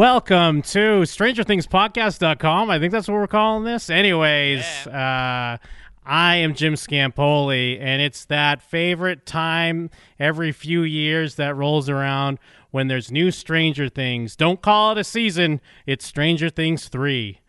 Welcome to StrangerThingsPodcast.com. I think that's what we're calling this. Anyways, uh, I am Jim Scampoli, and it's that favorite time every few years that rolls around when there's new Stranger Things. Don't call it a season, it's Stranger Things 3.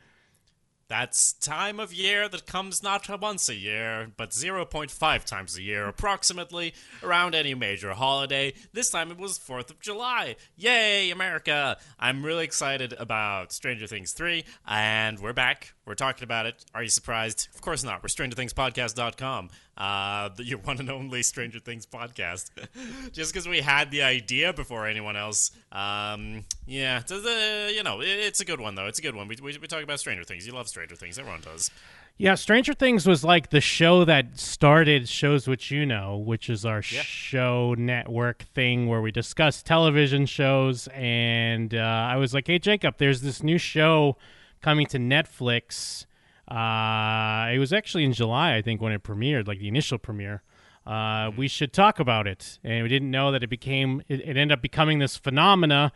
That's time of year that comes not once a year, but 0.5 times a year, approximately, around any major holiday. This time it was 4th of July. Yay, America! I'm really excited about Stranger Things 3, and we're back. We're talking about it. Are you surprised? Of course not. We're StrangerThingsPodcast.com, uh, the, your one and only Stranger Things podcast. Just because we had the idea before anyone else. Um, yeah, it's a- you know, it- it's a good one, though. It's a good one. We, we, we talk about Stranger Things. You love Stranger Things. Everyone does. Yeah, Stranger Things was like the show that started Shows What You Know, which is our Yeah. show network thing where we discuss television shows. And uh, I was like, hey, Jacob, there's this new show coming to Netflix. Uh, it was actually in July, I think, when it premiered, like the initial premiere. Uh, we should talk about it. And we didn't know that it became, it, it ended up becoming this phenomena.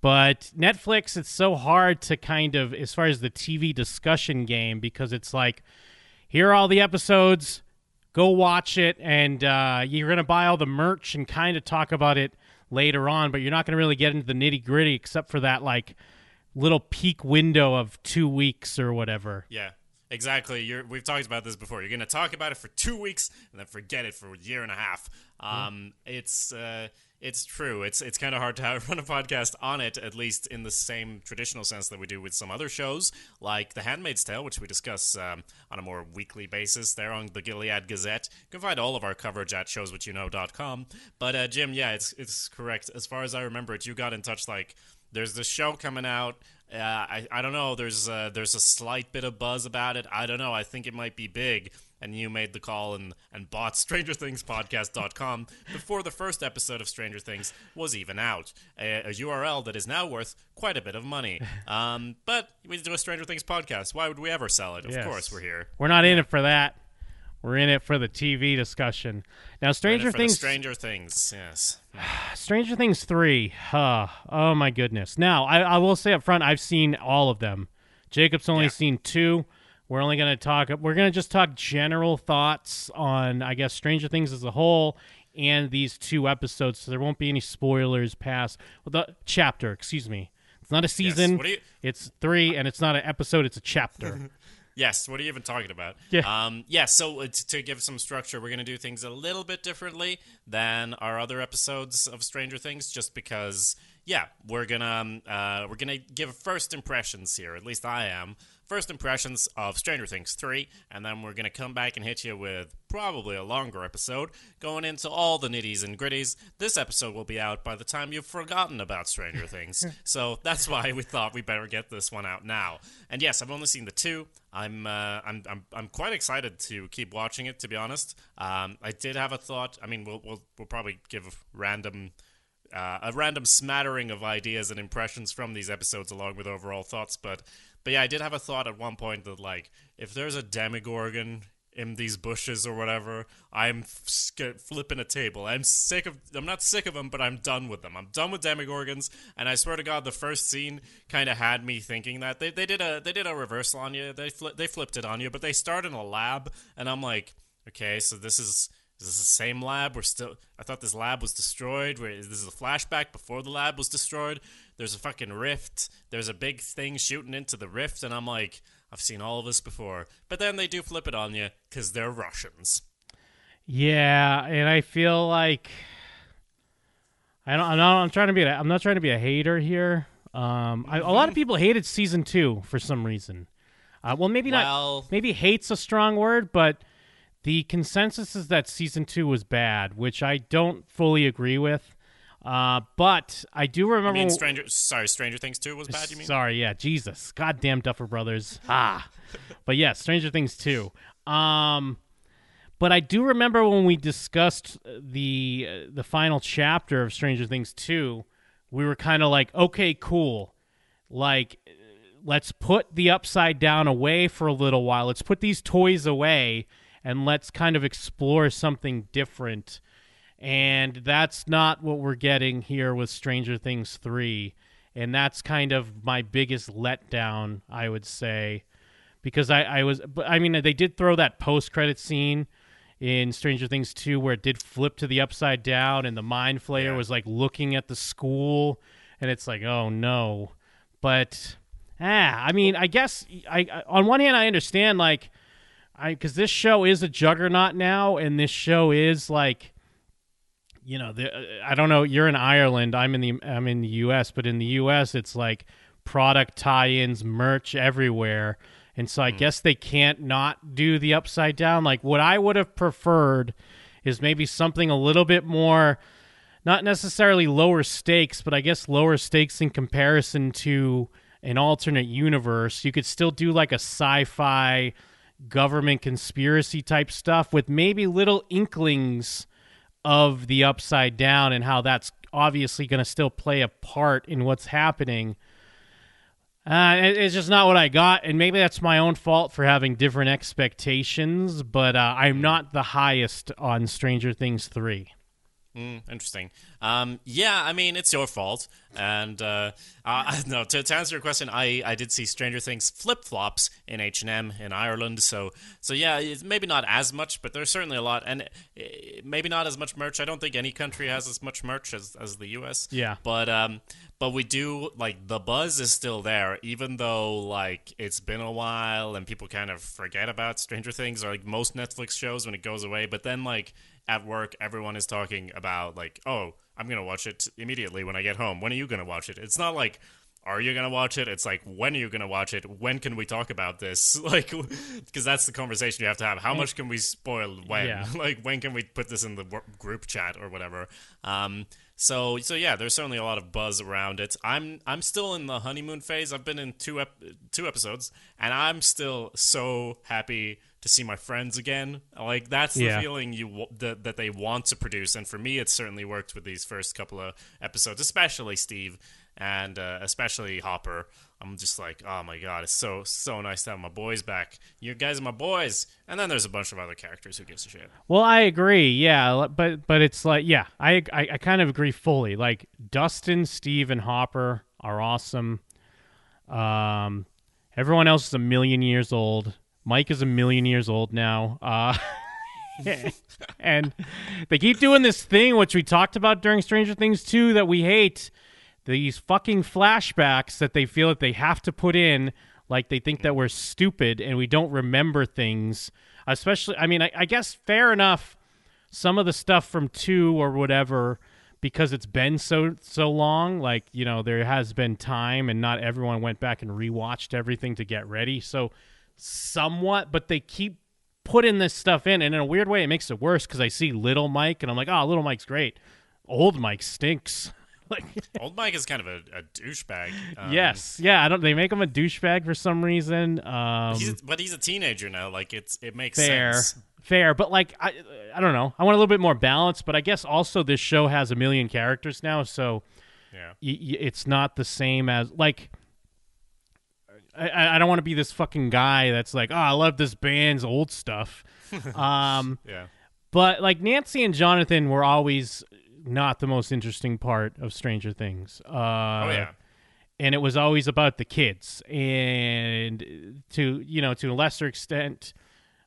But Netflix, it's so hard to kind of, as far as the TV discussion game, because it's like, here are all the episodes, go watch it, and uh, you're going to buy all the merch and kind of talk about it later on, but you're not going to really get into the nitty gritty except for that, like, little peak window of two weeks or whatever. Yeah, exactly. You're, we've talked about this before. You're going to talk about it for two weeks and then forget it for a year and a half. Um, It's uh, it's true. It's it's kind of hard to have, run a podcast on it, at least in the same traditional sense that we do with some other shows, like The Handmaid's Tale, which we discuss um, on a more weekly basis there on the Gilead Gazette. You can find all of our coverage at showswhatyouknow.com. But uh, Jim, yeah, it's it's correct. As far as I remember it, you got in touch like there's this show coming out. Uh, I I don't know. There's uh, there's a slight bit of buzz about it. I don't know. I think it might be big. And you made the call and, and bought StrangerThingsPodcast.com before the first episode of Stranger Things was even out. A, a URL that is now worth quite a bit of money. Um, but we need to do a Stranger Things podcast. Why would we ever sell it? Of Yes. course, we're here. We're not in it for that. We're in it for the TV discussion. Now, Stranger it for the Things. Stranger Things. Yes. Stranger Things three. Huh. Oh my goodness. Now I, I will say up front, I've seen all of them. Jacob's only Yeah. seen two. We're only going to talk. We're going to just talk general thoughts on, I guess, Stranger Things as a whole and these two episodes. So there won't be any spoilers past well, the chapter. Excuse me. It's not a season. What you- It's three, and it's not an episode. It's a chapter. Yes, what are you even talking about? Yeah. Um, yeah, so uh, to give some structure, we're going to do things a little bit differently than our other episodes of Stranger Things, just because, yeah, we're gonna um, uh, we're gonna give first impressions here. At least I am. First impressions of Stranger Things 3, and then we're going to come back and hit you with probably a longer episode going into all the nitties and gritties. This episode will be out by the time you've forgotten about Stranger Things. so that's why we thought we better get this one out now. And yes, I've only seen the two. I'm, uh, I'm, I'm, I'm quite excited to keep watching it, to be honest. Um, I did have a thought. I mean, we'll, we'll, we'll probably give random uh, a random smattering of ideas and impressions from these episodes along with overall thoughts but but yeah i did have a thought at one point that like if there's a demogorgon in these bushes or whatever i'm flipping a table i'm sick of i'm not sick of them but i'm done with them i'm done with demogorgons and i swear to god the first scene kind of had me thinking that they, they did a they did a reversal on you they they flipped it on you but they start in a lab and i'm like okay so this is is this the same lab? We're still. I thought this lab was destroyed. Where this is a flashback before the lab was destroyed. There's a fucking rift. There's a big thing shooting into the rift, and I'm like, I've seen all of this before. But then they do flip it on you because they're Russians. Yeah, and I feel like I don't. I'm not, I'm trying to be. A, I'm not trying to be a hater here. Um, I, a lot of people hated season two for some reason. Uh, well, maybe Well- not. Maybe hate's a strong word, but the consensus is that season two was bad, which I don't fully agree with. Uh, but I do remember. mean, Stranger. Sorry, Stranger Things two was bad. You mean? Sorry, yeah, Jesus, goddamn Duffer Brothers. Ah, but yeah, Stranger Things too. Um, but I do remember when we discussed the uh, the final chapter of Stranger Things two, we were kind of like, okay, cool, like let's put the upside down away for a little while. Let's put these toys away and let's kind of explore something different. And that's not what we're getting here with Stranger Things 3. and that's kind of my biggest letdown, I would say, because I, I was, but I mean, they did throw that post credit scene in Stranger Things 2 where it did flip to the upside down and the mind flayer Yeah. was like looking at the school and it's like, oh no. But ah, I mean, I guess I, I on one hand I understand like I because this show is a juggernaut now, and this show is like, you know, the, I don't know. You're in Ireland. I'm in the I'm in the U.S. But in the U.S., it's like product tie-ins, merch everywhere, and so I hmm. guess they can't not do the upside down. Like what I would have preferred is maybe something a little bit more. Not necessarily lower stakes, but I guess lower stakes in comparison to an alternate universe. You could still do like a sci-fi government conspiracy type stuff with maybe little inklings of the upside down and how that's obviously going to still play a part in what's happening. Uh, it- it's just not what I got, and maybe that's my own fault for having different expectations. But uh, I'm not the highest on Stranger Things three. Mm, interesting. Um, yeah, I mean, it's your fault. And uh, uh, no, to, to answer your question, I, I did see Stranger Things flip flops in H and M in Ireland. So so yeah, it's maybe not as much, but there's certainly a lot, and uh, maybe not as much merch. I don't think any country has as much merch as, as the U.S. Yeah. but um, but we do like the buzz is still there, even though like it's been a while and people kind of forget about Stranger Things or like most Netflix shows when it goes away. But then like at work, everyone is talking about like, oh, I'm gonna watch it immediately when I get home. When are you gonna watch it? It's not like. Are you gonna watch it? It's like when are you gonna watch it? When can we talk about this? Like, because that's the conversation you have to have. How much can we spoil? When? Yeah. like when can we put this in the group chat or whatever um so so yeah there's certainly a lot of buzz around it i'm i'm still in the honeymoon phase i've been in two ep- two episodes and i'm still so happy to see my friends again like that's the Yeah. feeling you w- that, that they want to produce and for me it certainly worked with these first couple of episodes especially steve and uh, especially hopper i'm just like oh my god it's so so nice to have my boys back you guys are my boys and then there's a bunch of other characters who gives a shit Well, I agree. Yeah, but but it's like yeah, I I, I kind of agree fully. Like Dustin, Steve, and Hopper are awesome. Um, everyone else is a million years old. Mike is a million years old now. Uh, and they keep doing this thing which we talked about during Stranger Things 2 that we hate. These fucking flashbacks that they feel that they have to put in like they think that we're stupid and we don't remember things. Especially I mean I, I guess fair enough some of the stuff from 2 or whatever because it's been so so long like you know there has been time and not everyone went back and rewatched everything to get ready so somewhat but they keep putting this stuff in and in a weird way it makes it worse because i see little mike and i'm like oh little mike's great old mike stinks like Old Mike is kind of a, a douchebag. Um, yes yeah i don't they make him a douchebag for some reason um he's, but he's a teenager now. Like it's it makes fair sense. fair but like i i don't know i want a little bit more balance but i guess also this show has a million characters now so Yeah, y- y- it's not the same as like I- I, don't want to be this fucking guy that's like, oh, I love this band's old stuff. um, yeah, but like Nancy and Jonathan were always not the most interesting part of Stranger Things. Uh, oh yeah. and it was always about the kids and to you know to a lesser extent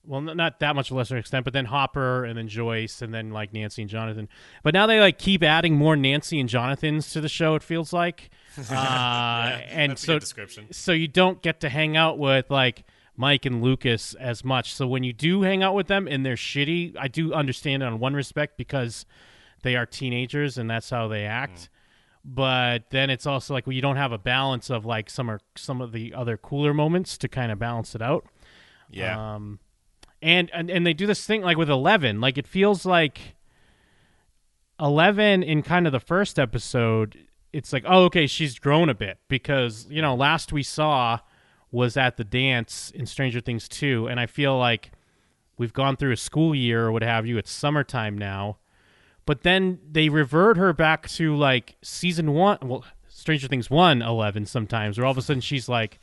well not that much lesser extent but then hopper and then joyce and then like nancy and jonathan but now they like keep adding more nancy and jonathans to the show it feels like uh, and That's a so so you don't get to hang out with like Mike and Lucas as much. So when you do hang out with them and they're shitty, I do understand it on one respect because they are teenagers and that's how they act. But then it's also like well, you don't have a balance of like some are some of the other cooler moments to kind of balance it out. Yeah, Um, and, and and they do this thing like with Eleven, like it feels like Eleven in kind of the first episode. It's like, oh, okay, she's grown a bit because you know last we saw was at the dance in Stranger Things two, and I feel like we've gone through a school year or what have you. It's summertime now, but then they revert her back to like season one. Well, Stranger Things one eleven sometimes, where all of a sudden she's like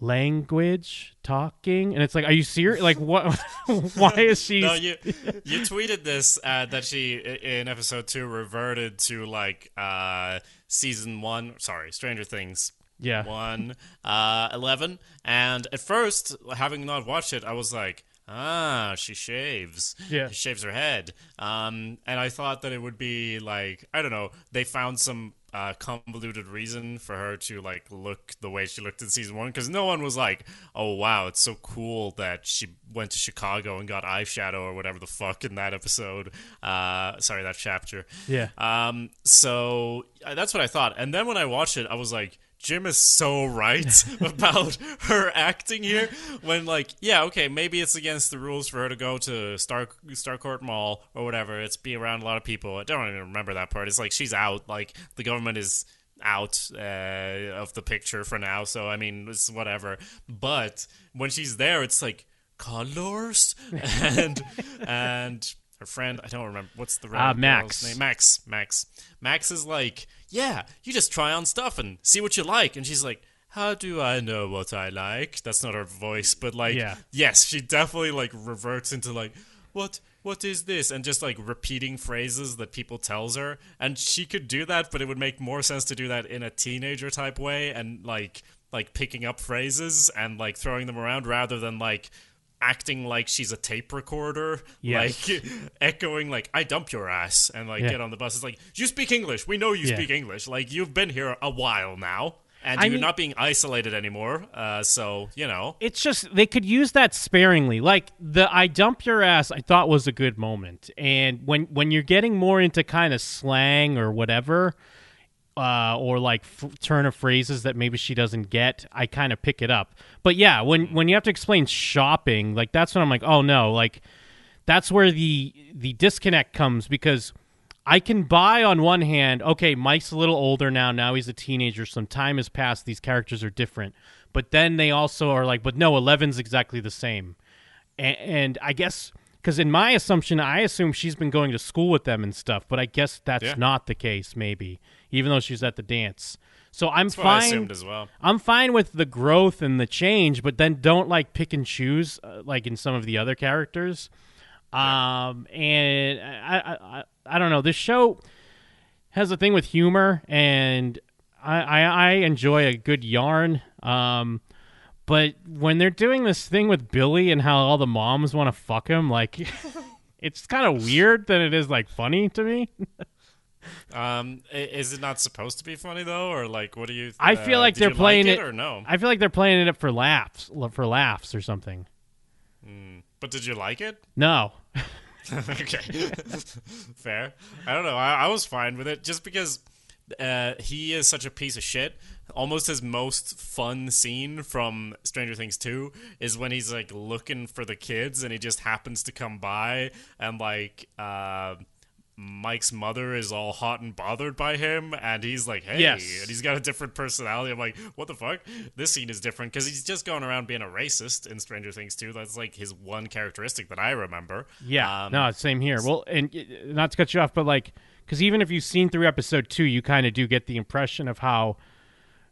language talking and it's like are you serious like what why is she no, you you tweeted this uh, that she in episode two reverted to like uh season one. Sorry, Stranger Things Yeah. one uh, eleven. And at first, having not watched it, I was like. Ah, she shaves. Yeah. She shaves her head. Um, and I thought that it would be like I don't know. They found some uh, convoluted reason for her to like look the way she looked in season one because no one was like, "Oh wow, it's so cool that she went to Chicago and got eyeshadow or whatever the fuck in that episode." Uh, sorry, that chapter. Yeah. Um, so uh, that's what I thought. And then when I watched it, I was like, Jim is so right about her acting here. When like, yeah, okay, maybe it's against the rules for her to go to Star Starcourt Mall or whatever. It's be around a lot of people. I don't even remember that part. It's like she's out. Like the government is out uh, of the picture for now. So I mean, it's whatever. But when she's there, it's like colors and and her friend. I don't remember what's the Uh, Max. name. Max. Max. Max is like, yeah, you just try on stuff and see what you like. And she's like, how do I know what I like? That's not her voice, but like, Yeah. yes, she definitely like reverts into like, what, what is this? And just like repeating phrases that people tells her. And she could do that, but it would make more sense to do that in a teenager type way and like, like picking up phrases and like throwing them around rather than like acting like she's a tape recorder, like echoing like "I dump your ass" and like Yeah. get on the bus. It's like you speak English. We know you Yeah. speak English. Like you've been here a while now, and I you're mean- not being isolated anymore. Uh, so you know, it's just they could use that sparingly. Like the "I dump your ass," I thought was a good moment, and when when you're getting more into kind of slang or whatever, uh, or like f- turn of phrases that maybe she doesn't get, I kind of pick it up. But yeah, when when you have to explain shopping, like that's when I'm like, oh no, like that's where the the disconnect comes because I can buy on one hand, okay, Mike's a little older now. Now he's a teenager. Some time has passed. These characters are different. But then they also are like, but no, Eleven's exactly the same. And, and I guess because in my assumption, I assume she's been going to school with them and stuff. But I guess that's Yeah. not the case. Maybe even though she's at the dance. So I'm that's fine. as well. I'm fine with the growth and the change, but then don't like pick and choose uh, like in some of the other characters. Um, and I, I, I, don't know. This show has a thing with humor, and I, I, I enjoy a good yarn. Um, but when they're doing this thing with Billy and how all the moms want to fuck him, like it's kind of weird that it is like funny to me. Um, is it not supposed to be funny though, or like what do you? I uh, feel like they're playing like it, or no. I feel like they're playing it up for laughs, for laughs or something. But did you like it? No. okay, fair. I don't know. I, I was fine with it just because uh, he is such a piece of shit. Almost his most fun scene from Stranger Things 2 is when he's like looking for the kids and he just happens to come by and like uh, Mike's mother is all hot and bothered by him and he's like, hey, Yes. and he's got a different personality. I'm like, what the fuck? This scene is different because he's just going around being a racist in Stranger Things too. That's like his one characteristic that I remember. Yeah, Um, no, same here. Well, and uh, not to cut you off, but like, because even if you've seen through episode two, you kind of do get the impression of how,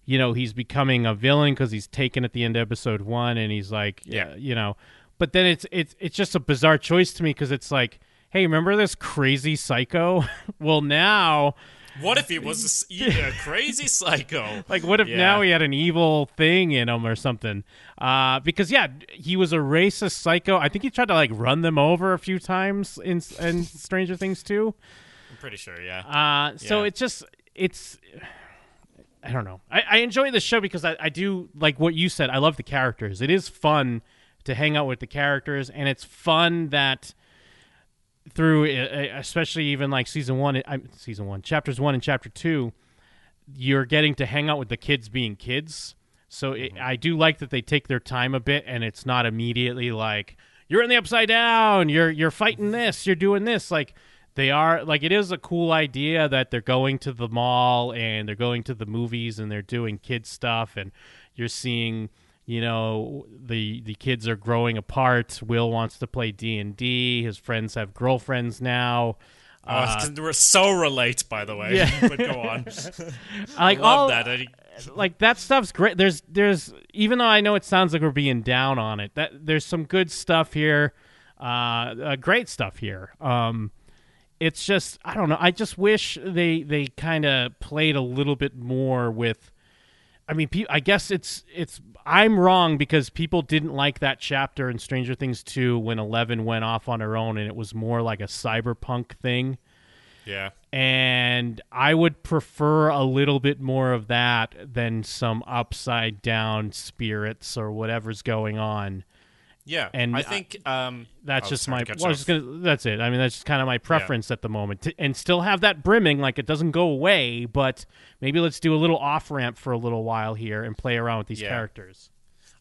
you know, he's becoming a villain because he's taken at the end of episode one, and he's like, Yeah. yeah, you know, but then it's it's it's just a bizarre choice to me because it's like, hey, remember this crazy psycho? well, now, What if he was a crazy psycho? like, what if Yeah. now he had an evil thing in him or something? Uh, because yeah, he was a racist psycho. I think he tried to like run them over a few times in in Stranger Things too. I'm pretty sure, yeah. Uh, so Yeah. it's just it's I don't know. I, I enjoy the show because I, I do like what you said. I love the characters. It is fun to hang out with the characters, and it's fun that through, especially even like season one, season one, chapters one and chapter two, you're getting to hang out with the kids being kids. So it, mm-hmm. I do like that they take their time a bit, and it's not immediately like you're in the upside down, you're you're fighting mm-hmm. this, you're doing this. Like they are like it is a cool idea that they're going to the mall and they're going to the movies and they're doing kid stuff, and you're seeing you know the the kids are growing apart. Will wants to play D and D. His friends have girlfriends now. Oh, we're so relate, by the way. uh, Yeah. but go on. Like I love all that. I- like that stuff's great. There's there's even though I know it sounds like we're being down on it, that there's some good stuff here, uh, uh great stuff here. Um, it's just I don't know. I just wish they they kind of played a little bit more with. I mean, I guess it's it's I'm wrong because people didn't like that chapter in Stranger Things 2 when Eleven went off on her own and it was more like a cyberpunk thing. Yeah. And I would prefer a little bit more of that than some upside down spirits or whatever's going on. Yeah, and I think um, that's just my. Well, just gonna, that's it. I mean, that's just kind of my preference yeah. at the moment, to, and still have that brimming, like it doesn't go away. But maybe let's do a little off ramp for a little while here and play around with these yeah. characters.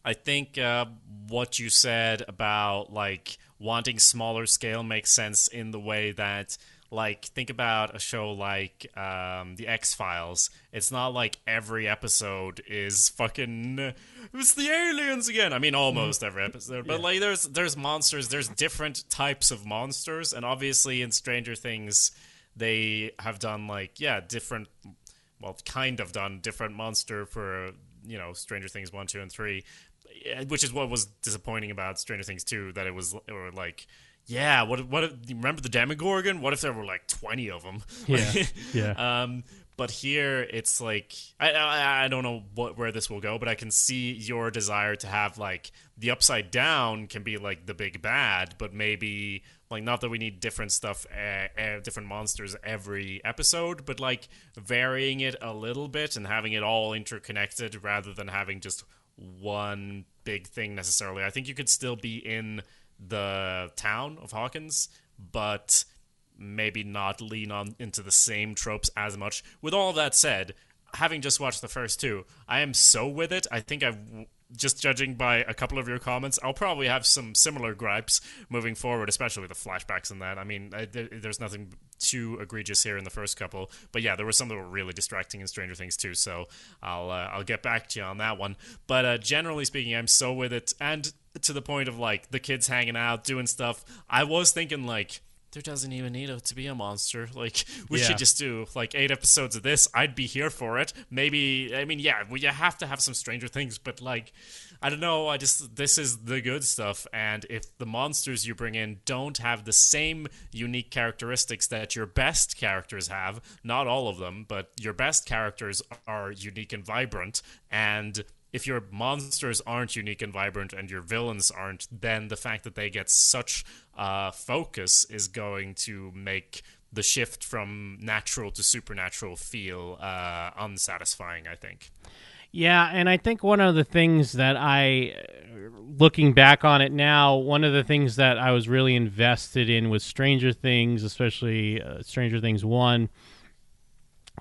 I think uh, what you said about like wanting smaller scale makes sense in the way that like think about a show like um, the X Files. It's not like every episode is fucking it's the aliens again. I mean, almost every episode, but yeah. like there's there's monsters. There's different types of monsters, and obviously in Stranger Things, they have done like yeah different. Well, kind of done different monster for you know Stranger Things one, two, and three, which is what was disappointing about Stranger Things two that it was or like yeah, what what remember the Demogorgon? What if there were like twenty of them? Yeah, yeah. Um, but here it's like I, I, I don't know what where this will go, but I can see your desire to have like the upside down can be like the big bad, but maybe like not that we need different stuff, uh, uh, different monsters every episode, but like varying it a little bit and having it all interconnected rather than having just one big thing necessarily. I think you could still be in the town of Hawkins, but maybe not lean on into the same tropes as much. With all that said, having just watched the first two, I am so with it. I think I've just judging by a couple of your comments, I'll probably have some similar gripes moving forward, especially the flashbacks and that. I mean, I, there, there's nothing too egregious here in the first couple, but yeah, there were some that were really distracting in Stranger Things too. So I'll uh, I'll get back to you on that one. But uh, generally speaking, I'm so with it, and to the point of like the kids hanging out, doing stuff. I was thinking like there doesn't even need to be a monster. Like we yeah. should just do like eight episodes of this. I'd be here for it. Maybe I mean yeah, we you have to have some Stranger Things, but like I don't know. I just this is the good stuff, and if the monsters you bring in don't have the same unique characteristics that your best characters have, not all of them, but your best characters are unique and vibrant, and if your monsters aren't unique and vibrant and your villains aren't, then the fact that they get such uh, focus is going to make the shift from natural to supernatural feel uh, unsatisfying, I think. Yeah, and I think one of the things that I, looking back on it now, one of the things that I was really invested in with Stranger Things, especially uh, Stranger Things 1,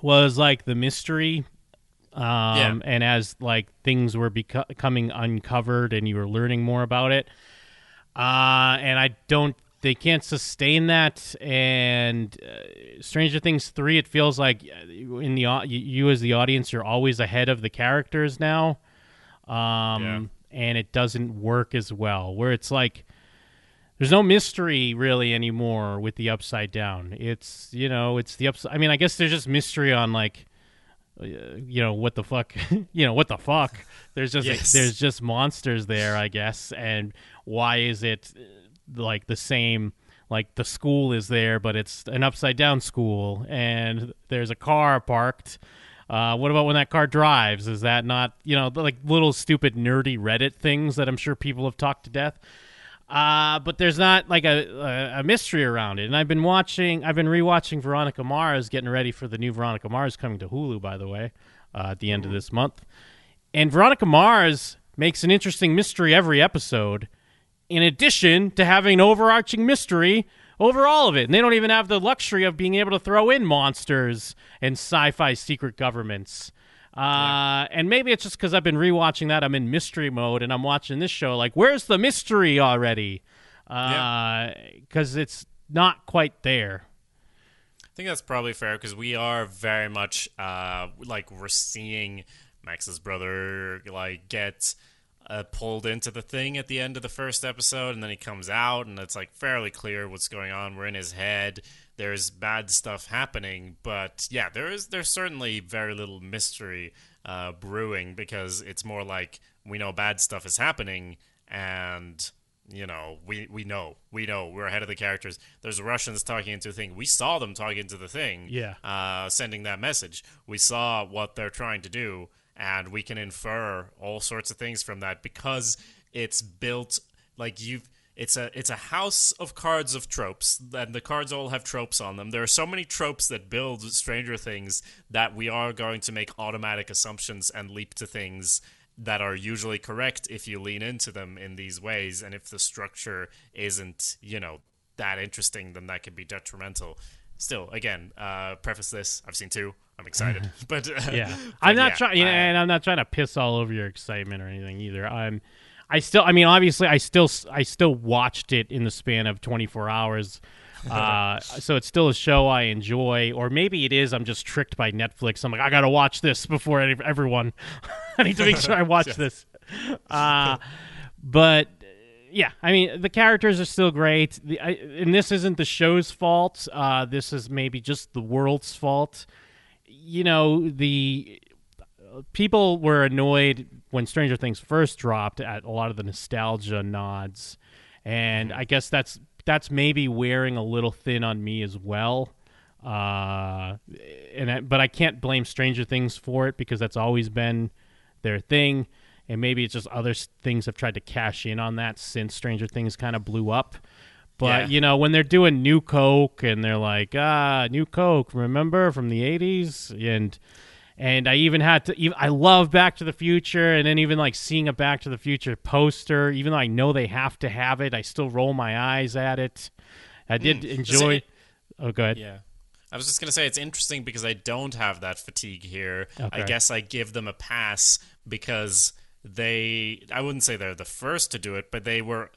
was like the mystery um, yeah. and as like things were beco- becoming uncovered and you were learning more about it uh, and i don't they can't sustain that and uh, stranger things 3 it feels like uh, in the you as the audience you're always ahead of the characters now um, yeah. and it doesn't work as well where it's like there's no mystery really anymore with the upside down it's you know it's the upside i mean i guess there's just mystery on like you know what the fuck you know what the fuck? There's just yes. there's just monsters there i guess. And why is it like the same like the school is there but it's an upside down school and there's a car parked? Uh, what about when that car drives? Is that not you know like little stupid nerdy reddit things that i'm sure people have talked to death uh, but there's not like a, a, a mystery around it. And I've been watching, I've been rewatching Veronica Mars, getting ready for the new Veronica Mars coming to Hulu, by the way, uh, at the end of this month. And Veronica Mars makes an interesting mystery every episode, in addition to having an overarching mystery over all of it. And they don't even have the luxury of being able to throw in monsters and sci fi secret governments. Uh, and maybe it's just because I've been rewatching that. I'm in mystery mode and I'm watching this show. Like, where's the mystery already? Because uh, yeah. it's not quite there. I think that's probably fair because we are very much uh, like we're seeing Max's brother like get uh, pulled into the thing at the end of the first episode, and then he comes out, and it's like fairly clear what's going on. We're in his head there's bad stuff happening, but yeah, there is there's certainly very little mystery uh, brewing because it's more like we know bad stuff is happening and you know, we we know, we know, we're ahead of the characters. There's Russians talking into the thing. We saw them talking into the thing. Yeah. Uh, sending that message. We saw what they're trying to do, and we can infer all sorts of things from that because it's built like you've. It's a it's a house of cards of tropes, and the cards all have tropes on them. There are so many tropes that build Stranger Things that we are going to make automatic assumptions and leap to things that are usually correct if you lean into them in these ways and if the structure isn't you know that interesting then that could be detrimental. Still again uh preface this. I've seen two. I'm excited. But uh, yeah. i'm not yeah, trying and i'm not trying to piss all over your excitement or anything either. I'm i still i mean obviously i still i still watched it in the span of 24 hours uh, so it's still a show I enjoy, or maybe it is. I'm just tricked by Netflix. I'm like, I gotta watch this before any- everyone. I need to make sure I watch this. Uh, but yeah, I mean the characters are still great, the, I, and this isn't the show's fault. Uh, this is maybe just the world's fault. You know, the people were annoyed when Stranger Things first dropped at a lot of the nostalgia nods, and I guess that's that's maybe wearing a little thin on me as well. Uh, and I, but I can't blame Stranger Things for it because that's always been their thing, and maybe it's just other things have tried to cash in on that since Stranger Things kind of blew up. But Yeah. you know, when they're doing New Coke and they're like, ah, New Coke, remember from the '80s, and and I even had to. I love Back to the Future, and then even like seeing a Back to the Future poster, even though I know they have to have it, I still roll my eyes at it. I did hmm. enjoy. it- oh, go ahead. Yeah. I was just going to say it's interesting because I don't have that fatigue here. I guess I give them a pass because they, I wouldn't say they're the first to do it, but they were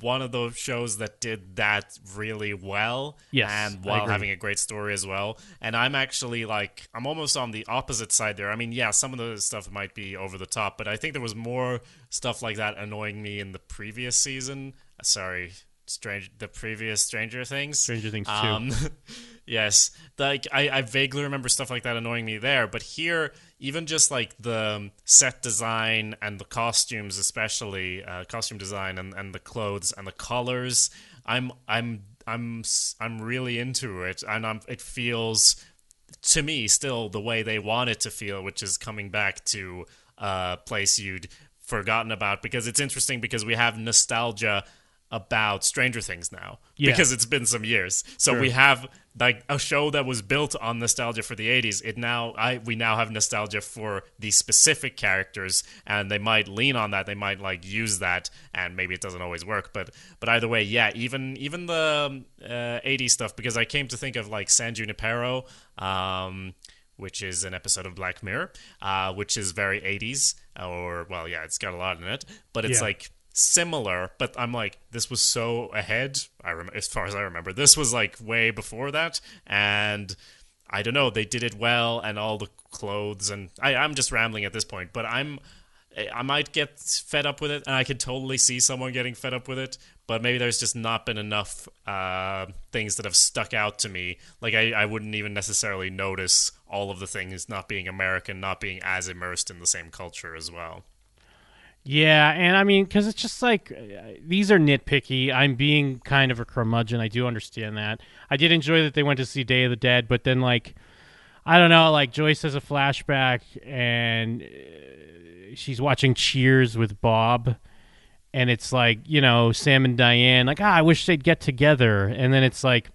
one of those shows that did that really well. Yes, And while having a great story as well. And I'm actually like, I'm almost on the opposite side there. I mean, yeah, some of the stuff might be over the top, but I think there was more stuff like that annoying me in the previous season. Sorry. Strange, the previous Stranger Things. Stranger Things 2. Um, yes, like I, I vaguely remember stuff like that annoying me there, but here, even just like the set design and the costumes, especially uh, costume design and, and the clothes and the colors, I'm I'm I'm I'm really into it, and I'm it feels to me still the way they want it to feel, which is coming back to a place you'd forgotten about. Because it's interesting because we have nostalgia about Stranger Things now Yeah. because it's been some years. So Sure. we have like a show that was built on nostalgia for the 80s. It now I we now have nostalgia for these specific characters and they might lean on that. They might like use that and maybe it doesn't always work, but but either way, yeah, even even the uh, 80s stuff because I came to think of like San Junipero um which is an episode of Black Mirror, uh, which is very 80s, or, well, yeah, it's got a lot in it, but it's Yeah. like similar, but I'm like, this was so ahead, I rem- as far as I remember. This was like way before that, and I don't know, they did it well, and all the clothes, and I, I'm just rambling at this point, but I'm. I might get fed up with it, and I could totally see someone getting fed up with it. But maybe there's just not been enough uh, things that have stuck out to me. Like I, I wouldn't even necessarily notice all of the things not being American, not being as immersed in the same culture as well. Yeah, and I mean, because it's just like these are nitpicky. I'm being kind of a curmudgeon. I do understand that. I did enjoy that they went to see Day of the Dead, but then like, I don't know, like Joyce has a flashback and uh, she's watching Cheers with Bob, and it's like you know Sam and Diane, like ah, I wish they'd get together, and then it's like.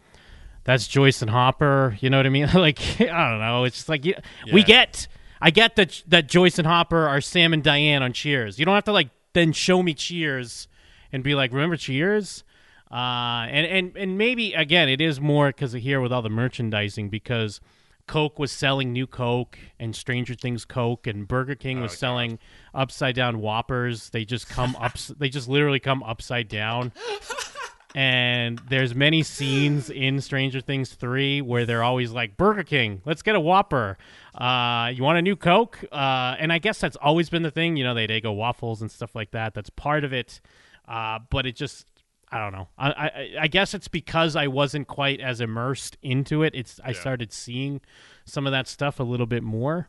That's Joyce and Hopper. You know what I mean? like I don't know. It's just like yeah, we get. I get that that Joyce and Hopper are Sam and Diane on Cheers. You don't have to like then show me Cheers and be like, remember Cheers? Uh, and and and maybe again, it is more because of here with all the merchandising because Coke was selling new Coke and Stranger Things Coke and Burger King was God. selling upside down Whoppers. They just come up. They just literally come upside down and there's many scenes in Stranger Things 3 where they're always like Burger King, let's get a Whopper. Uh, you want a new Coke? Uh, and I guess that's always been the thing, you know, they go waffles and stuff like that. That's part of it. Uh, but it just I don't know. I, I I guess it's because I wasn't quite as immersed into it. It's I Yeah. started seeing some of that stuff a little bit more.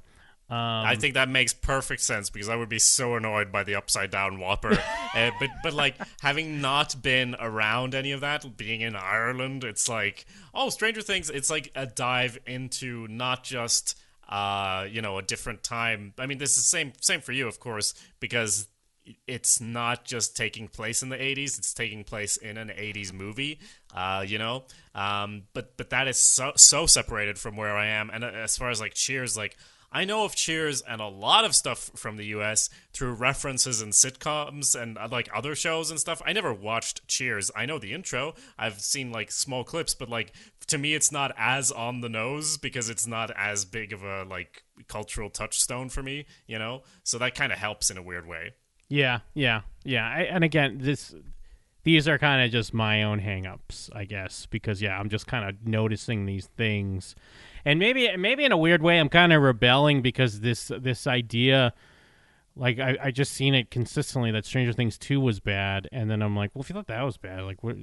Um, I think that makes perfect sense because I would be so annoyed by the upside down Whopper. uh, but but like having not been around any of that, being in Ireland, it's like oh, Stranger Things. It's like a dive into not just uh you know a different time. I mean, this is the same same for you, of course, because it's not just taking place in the 80s it's taking place in an 80s movie uh, you know um, but but that is so so separated from where i am and uh, as far as like cheers like I know of Cheers and a lot of stuff from the US through references and sitcoms and uh, like other shows and stuff. I never watched Cheers. I know the intro. I've seen like small clips, but like to me it's not as on the nose because it's not as big of a like cultural touchstone for me, you know? So that kind of helps in a weird way. Yeah, yeah, yeah. I, and again, this these are kind of just my own hangups, I guess, because yeah, I'm just kind of noticing these things and maybe maybe in a weird way, I'm kind of rebelling because this this idea, like I, I just seen it consistently that Stranger Things two was bad, and then I'm like, well, if you thought that was bad, like what,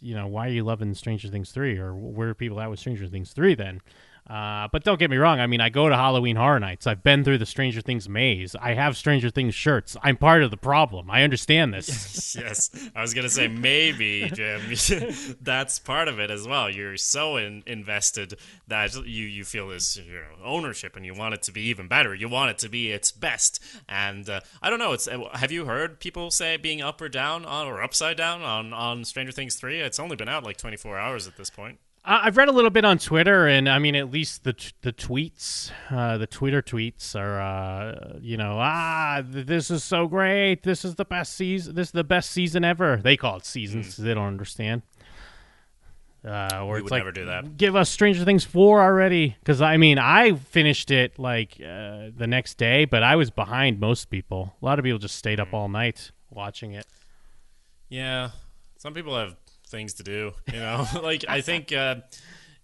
you know, why are you loving Stranger Things three, or where are people at with Stranger Things three then? Uh, but don't get me wrong. I mean, I go to Halloween Horror Nights. I've been through the Stranger Things maze. I have Stranger Things shirts. I'm part of the problem. I understand this. yes, I was gonna say maybe, Jim. that's part of it as well. You're so in, invested that you you feel this you know, ownership, and you want it to be even better. You want it to be its best. And uh, I don't know. It's uh, have you heard people say being up or down on or upside down on on Stranger Things three? It's only been out like 24 hours at this point. I've read a little bit on Twitter, and I mean, at least the the tweets, uh, the Twitter tweets are, uh, you know, ah, this is so great. This is the best season. This is the best season ever. They call it seasons. Mm. They don't understand. Uh, or we it's like, never do that. Give us Stranger Things four already, because I mean, I finished it like uh, the next day, but I was behind most people. A lot of people just stayed up all night watching it. Yeah, some people have things to do. You know, like I think, uh,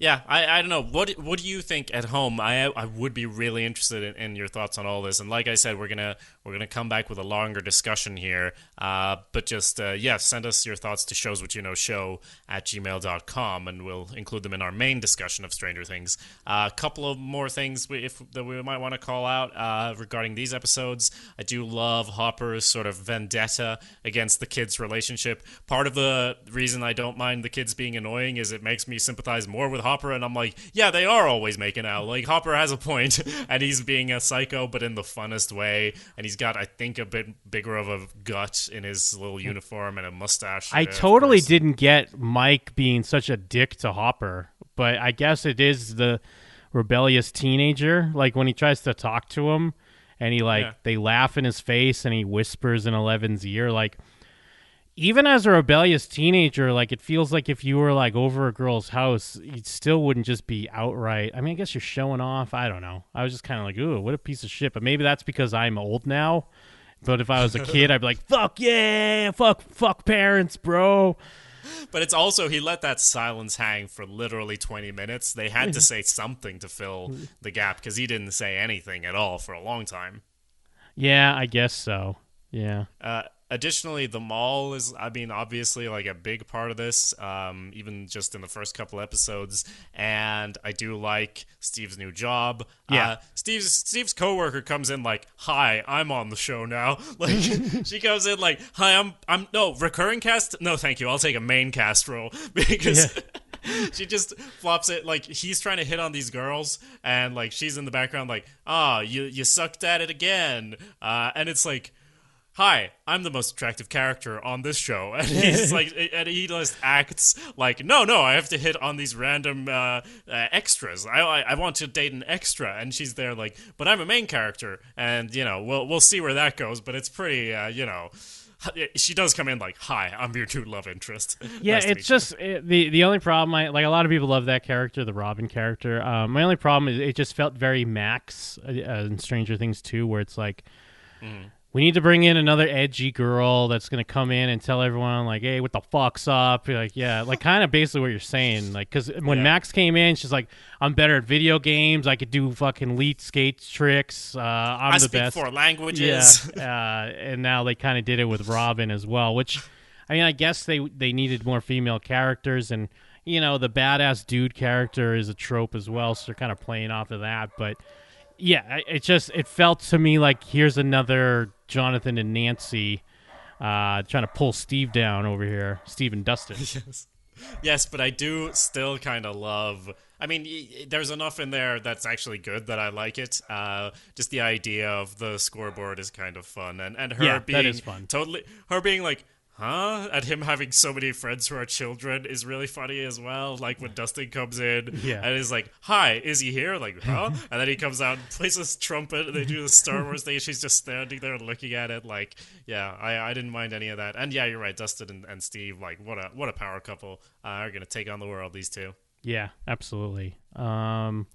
yeah, I, I don't know. What what do you think at home? I I would be really interested in, in, your thoughts on all this. And like I said, we're gonna we're gonna come back with a longer discussion here. Uh, but just uh, yeah, send us your thoughts to shows what you know show at gmail.com and we'll include them in our main discussion of Stranger Things. Uh, a couple of more things we, if that we might want to call out uh, regarding these episodes. I do love Hopper's sort of vendetta against the kids' relationship. Part of the reason I don't mind the kids being annoying is it makes me sympathize more with Hopper, and I'm like, yeah, they are always making out. Like Hopper has a point, and he's being a psycho, but in the funnest way, and he's got, I think, a bit bigger of a gut in his little uniform and a mustache. I totally didn't get Mike being such a dick to Hopper, but I guess it is the rebellious teenager. Like when he tries to talk to him, and he like yeah. they laugh in his face, and he whispers in Eleven's ear, like even as a rebellious teenager, like it feels like if you were like over a girl's house, you still wouldn't just be outright. I mean, I guess you're showing off. I don't know. I was just kind of like, ooh, what a piece of shit. But maybe that's because I'm old now. But if I was a kid, I'd be like, fuck yeah, fuck, fuck parents, bro. But it's also he let that silence hang for literally 20 minutes. They had to say something to fill the gap because he didn't say anything at all for a long time. Yeah, I guess so. Yeah. Uh, additionally, the mall is, I mean, obviously like a big part of this, um, even just in the first couple episodes. And I do like Steve's new job. Yeah, uh, Steve's Steve's coworker comes in like, "Hi, I'm on the show now." Like she comes in like, "Hi, I'm I'm no recurring cast. No, thank you. I'll take a main cast role because." Yeah. she just flops it like he's trying to hit on these girls and like she's in the background like ah oh, you you sucked at it again uh, and it's like hi, I'm the most attractive character on this show. And he's like, and he just acts like, no, no, I have to hit on these random uh, uh, extras. I, I, I want to date an extra, and she's there like, but I'm a main character, and you know, we'll we'll see where that goes. But it's pretty, uh, you know. She does come in like, "Hi, I'm your new love interest." Yeah, nice it's just it, the the only problem. I like a lot of people love that character, the Robin character. Um, my only problem is it just felt very Max uh, in Stranger Things 2, where it's like, mm we need to bring in another edgy girl that's going to come in and tell everyone like hey what the fuck's up? You're like yeah like kind of basically what you're saying like because when yeah. max came in she's like i'm better at video games. I could do fucking leet skate tricks. Uh, i'm I the best. four languages. Yeah uh, and now they kind of did it with robin as well which i mean i guess they they needed more female characters and you know the badass dude character is a trope as well so they're kind of playing off of that but yeah, it just it felt to me like here's another Jonathan and Nancy uh, trying to pull Steve down over here, Steve and Dustin. Yes. Yes, but I do still kind of love. I mean, there's enough in there that's actually good that I like it. Uh, just the idea of the scoreboard is kind of fun, and and her Yeah, being is fun. totally her being like. Huh? And him having so many friends who are children is really funny as well. Like when Dustin comes in Yeah. and is like, Hi, is he here? Like, huh? and then he comes out and plays his trumpet and they do the Star Wars thing. She's just standing there looking at it. Like, yeah, I, I didn't mind any of that. And yeah, you're right. Dustin and, and Steve, like, what a what a power couple uh, are going to take on the world, these two. Yeah, absolutely. Um,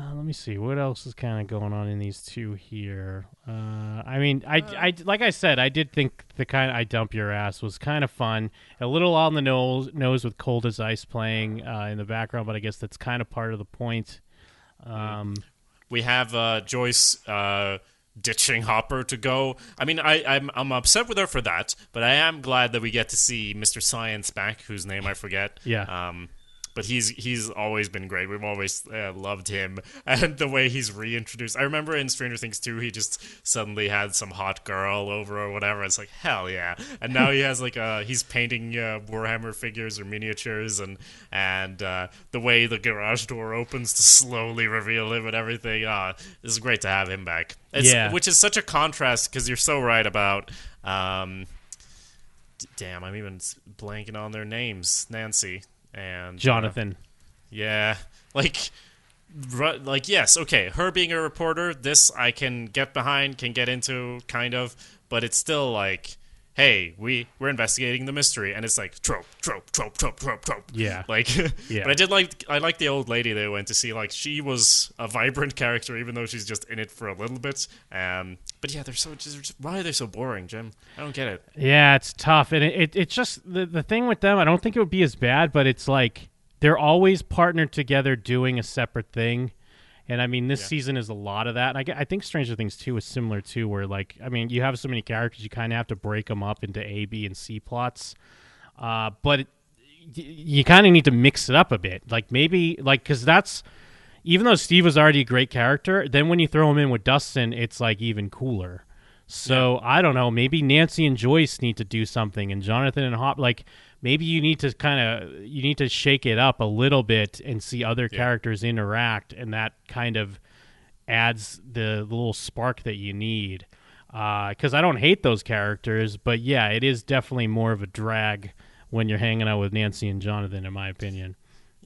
uh, let me see what else is kind of going on in these two here. Uh, I mean, I, I like I said, I did think the kind of, I dump your ass was kind of fun. A little on the nose, nose with cold as ice playing uh, in the background, but I guess that's kind of part of the point. Um, We have uh, Joyce uh, ditching Hopper to go. I mean, I, I'm I'm upset with her for that, but I am glad that we get to see Mr. Science back, whose name I forget. Yeah. Um, but he's he's always been great. We've always uh, loved him, and the way he's reintroduced. I remember in Stranger Things 2, he just suddenly had some hot girl over or whatever. It's like hell yeah! And now he has like uh he's painting uh, Warhammer figures or miniatures, and and uh, the way the garage door opens to slowly reveal him and everything. Uh, it's great to have him back. It's, Yeah. which is such a contrast because you're so right about. Um, d- damn, I'm even blanking on their names. Nancy and uh, Jonathan. yeah, like, like yes, okay. Her being a reporter, this I can get behind, can get into, kind of, but it's still like, hey, we we're investigating the mystery, and it's like trope, trope, trope, trope, trope, trope. Yeah. like, Yeah. But I did like I like the old lady they went to see. Like she was a vibrant character, even though she's just in it for a little bit. Um, but yeah, they're so just, why are they so boring, Jim? I don't get it. Yeah, it's tough, and it, it it's just the the thing with them. I don't think it would be as bad, but it's like they're always partnered together doing a separate thing. And I mean, this Yeah. season is a lot of that. And I, I think Stranger Things 2 is similar too, where like, I mean, you have so many characters, you kind of have to break them up into A, B, and C plots. Uh, but it, you kind of need to mix it up a bit. Like maybe, like, because that's, even though Steve was already a great character, then when you throw him in with Dustin, it's like even cooler. So I don't know. Maybe Nancy and Joyce need to do something, and Jonathan and Hop. Like maybe you need to kind of you need to shake it up a little bit and see other characters interact, and that kind of adds the little spark that you need. Uh, because I don't hate those characters, but yeah, it is definitely more of a drag when you're hanging out with Nancy and Jonathan, in my opinion.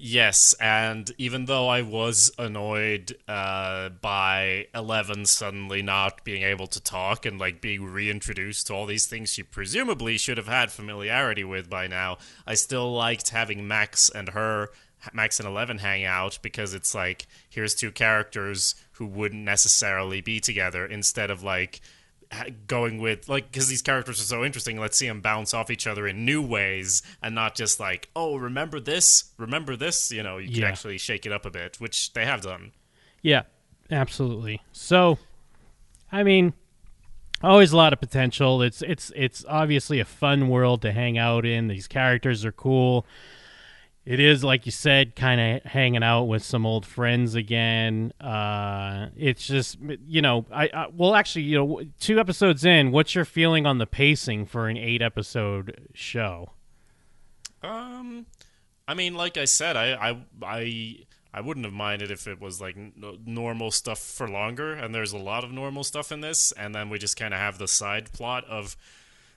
Yes, and even though I was annoyed uh, by Eleven suddenly not being able to talk and like being reintroduced to all these things she presumably should have had familiarity with by now, I still liked having Max and her, Max and Eleven hang out because it's like here's two characters who wouldn't necessarily be together instead of like going with like because these characters are so interesting let's see them bounce off each other in new ways and not just like oh remember this remember this you know you can Yeah. actually shake it up a bit which they have done Yeah, absolutely. So, I mean, always a lot of potential. It's it's it's obviously a fun world to hang out in. These characters are cool. It is like you said, kind of hanging out with some old friends again. Uh, it's just you know, I, I well actually you know, two episodes in, what's your feeling on the pacing for an eight episode show? um i mean like i said i i i, I wouldn't have minded if it was like n- normal stuff for longer and there's a lot of normal stuff in this and then we just kind of have the side plot of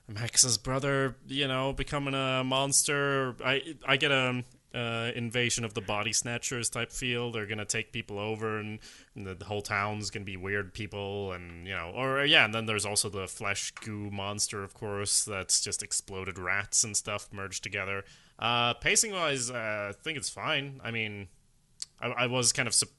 Max's brother, you know, becoming a monster. I I get a uh, invasion of the body snatchers type feel. They're gonna take people over, and, and the, the whole town's gonna be weird people, and you know, or yeah, and then there's also the flesh goo monster, of course, that's just exploded rats and stuff merged together. Uh, pacing wise, uh, I think it's fine. I mean, I, I was kind of sup-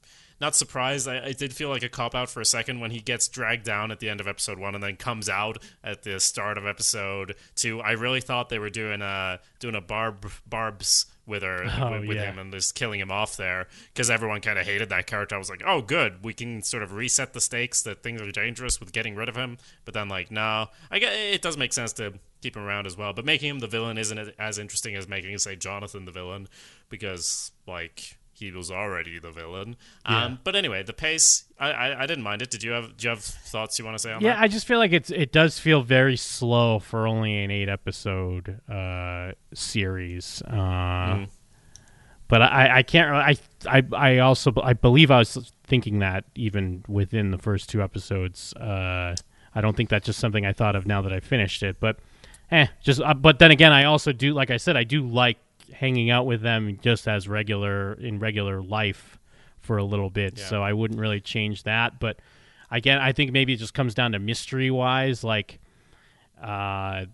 not surprised. I, I did feel like a cop out for a second when he gets dragged down at the end of episode one and then comes out at the start of episode two. I really thought they were doing a doing a barb barbs with her Oh, with, yeah. him and just killing him off there because everyone kind of hated that character. I was like, oh, good, we can sort of reset the stakes that things are dangerous with getting rid of him. But then like, no, I get it does make sense to keep him around as well. But making him the villain isn't as interesting as making say Jonathan the villain because like he was already the villain. Yeah. Um, but anyway, the pace, I, I, I didn't mind it. Did you have, do you have thoughts you want to say on Yeah, that? Yeah, I just feel like it's it does feel very slow for only an eight episode uh, series. Uh, Mm. But I, I can't. I, I I also I believe I was thinking that even within the first two episodes. Uh, I don't think that's just something I thought of now that I finished it. But eh, just. Uh, but then again, I also do like I said, I do like hanging out with them just as regular in regular life for a little bit. Yeah. So I wouldn't really change that. But again, I think maybe it just comes down to mystery wise, like. Uh,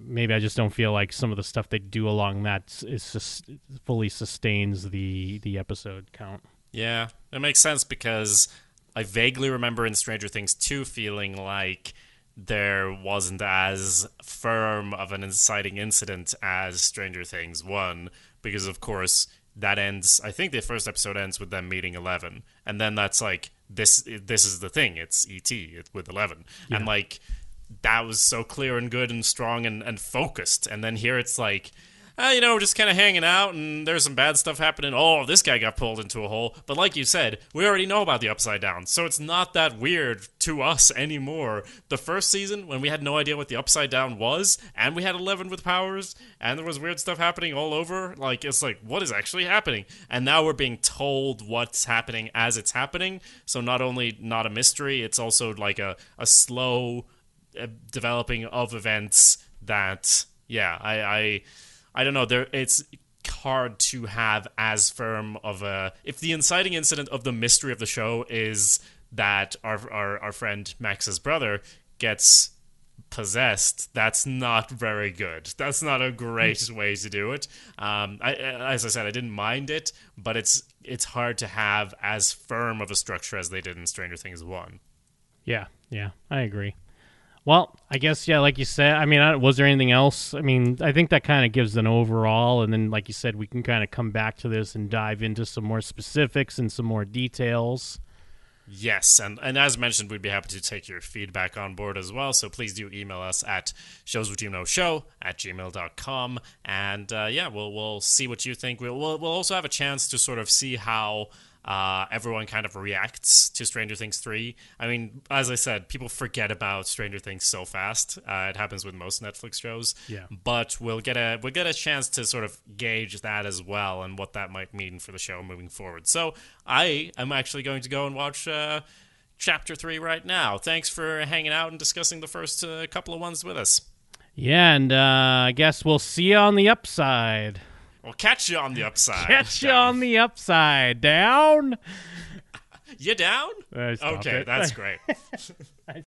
maybe I just don't feel like some of the stuff they do along that is just fully sustains the the episode count. Yeah, it makes sense because I vaguely remember in Stranger Things 2 feeling like there wasn't as firm of an inciting incident as Stranger Things 1 because of course that ends I think the first episode ends with them meeting 11 and then that's like this this is the thing it's ET with 11 and like that was so clear and good and strong and, and focused. And then here it's like, uh, you know, we're just kind of hanging out and there's some bad stuff happening. Oh, this guy got pulled into a hole. But like you said, we already know about the upside down. So it's not that weird to us anymore. The first season, when we had no idea what the upside down was, and we had 11 with powers, and there was weird stuff happening all over, like, it's like, what is actually happening? And now we're being told what's happening as it's happening. So not only not a mystery, it's also like a, a slow uh, developing of events that yeah i i i don't know there it's hard to have as firm of a if the inciting incident of the mystery of the show is that our our, our friend max's brother gets possessed that's not very good. That's not a great way to do it. Um I, as i said i didn't mind it but it's it's hard to have as firm of a structure as they did in stranger things 1 Yeah, yeah, I agree. Well, I guess yeah, like you said. I mean, I, was there anything else? I mean, I think that kind of gives an overall, and then like you said, we can kind of come back to this and dive into some more specifics and some more details. Yes, and, and as mentioned, we'd be happy to take your feedback on board as well. So please do email us at shows what you know show at gmail.com. And uh, yeah, we'll we'll see what you think. We'll we'll also have a chance to sort of see how uh, everyone kind of reacts to Stranger Things 3. I mean, as I said, people forget about Stranger Things so fast. Uh, it happens with most Netflix shows. Yeah. But we'll get a we'll get a chance to sort of gauge that as well and what that might mean for the show moving forward. So I am actually going to go and watch uh, chapter three right now. Thanks for hanging out and discussing the first uh, couple of ones with us. Yeah, and uh, I guess we'll see you on the upside. We'll catch you on the upside. Catch you on the upside. Down. You down? Okay, it. that's great.